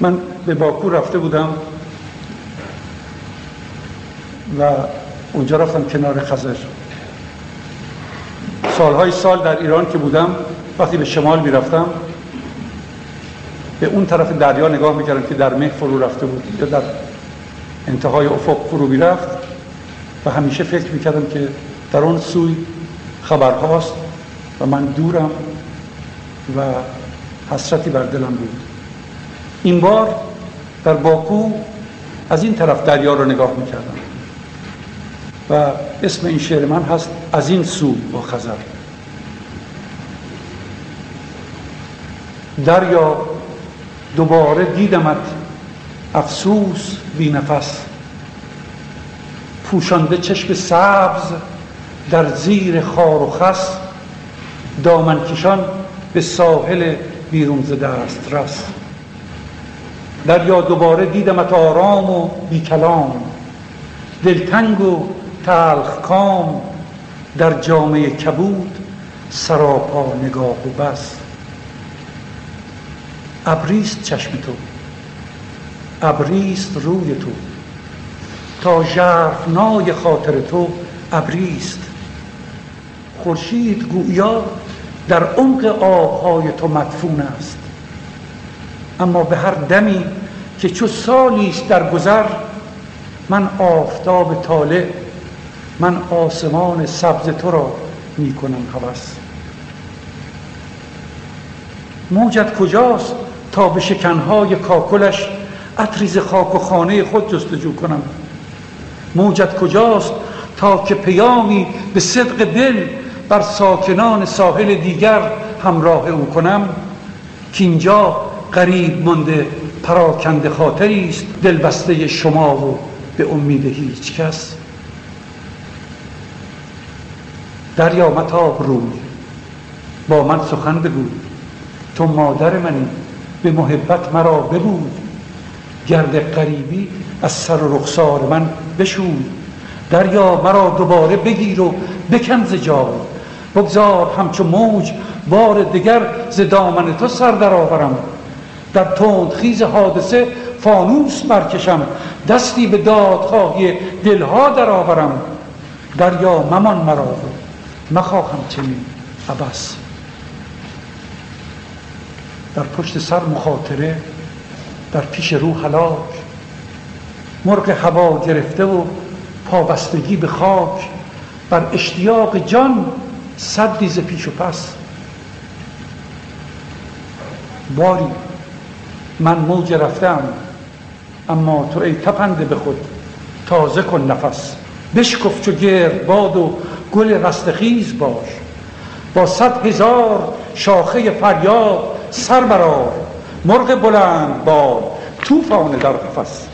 من به باکو رفته بودم و اونجا رفتم کنار خزر سالهای سال در ایران که بودم وقتی به شمال می‌رفتم به اون طرف دریا نگاه می‌کردم که در مه فرو رفته بود یا در انتهای افق فرو می‌رفت و همیشه فکر می‌کردم که در اون سوی خبرهاست و من دورم و حسرتی بر دلم بود. این بار در باکو از این طرف دریا رو نگاه می‌کردم. و اسم این شعر من هست از این سو با خزر دریا دوباره دیدمت افسوس بی نفس. پوشانده چشم سبز در زیر خار و خس. دامن کشان به ساحل بیرون ز دست رس. دریا دوباره دیدمت آرام و بی کلام دلتنگ و تلخ کام. در جامعه کبود سراپا نگاه و بس. ابریست چشم تو. ابریست روی تو. تا ژرفنای خاطر تو ابریست. خورشید گویا در عمق آبهای تو مدفون است. اما به هر دمی که چو سالی در گذر من آفتاب طالع من آسمان سبز تو را می کنم هوس. موجت کجاست تا به شکنهای کاکلش عطریز خاک و خانه خود جستجو کنم؟ موجت کجاست تا که پیامی به صدق دل بر ساکنان ساحل دیگر همراه او کنم؟ که اینجا قریب مانده پراکنده خاطری است دلبسته شما و به امید هیچ کس. دریا متاب روی با من سخن بگو. تو مادر منی به محبت مرا ببود گرد قریبی از سر و رخسار من بشوی دریا مرا دوباره بگیر و بکن ز بگذار همچو موج بار دیگر ز دامن تو سر درآورم. در تند خیز حادثه فانوس برکشم دستی به دادخواهی دلها درآورم دریا ممان مرا مخواهم چنین عبس در پشت سر مخاطره در پیش رو هلاک. مرغ هوا گرفته و پابستگی به خاک. بر اشتیاق جان صد دیز پیش و پس. باری من موج رفتم اما تو ای تپنده به خود تازه کن نفس. بشکف چو گرد باد و گل رستخیز باش. با صد هزار شاخه فریاد سر برار مرغ بلند باد توفان در قفس.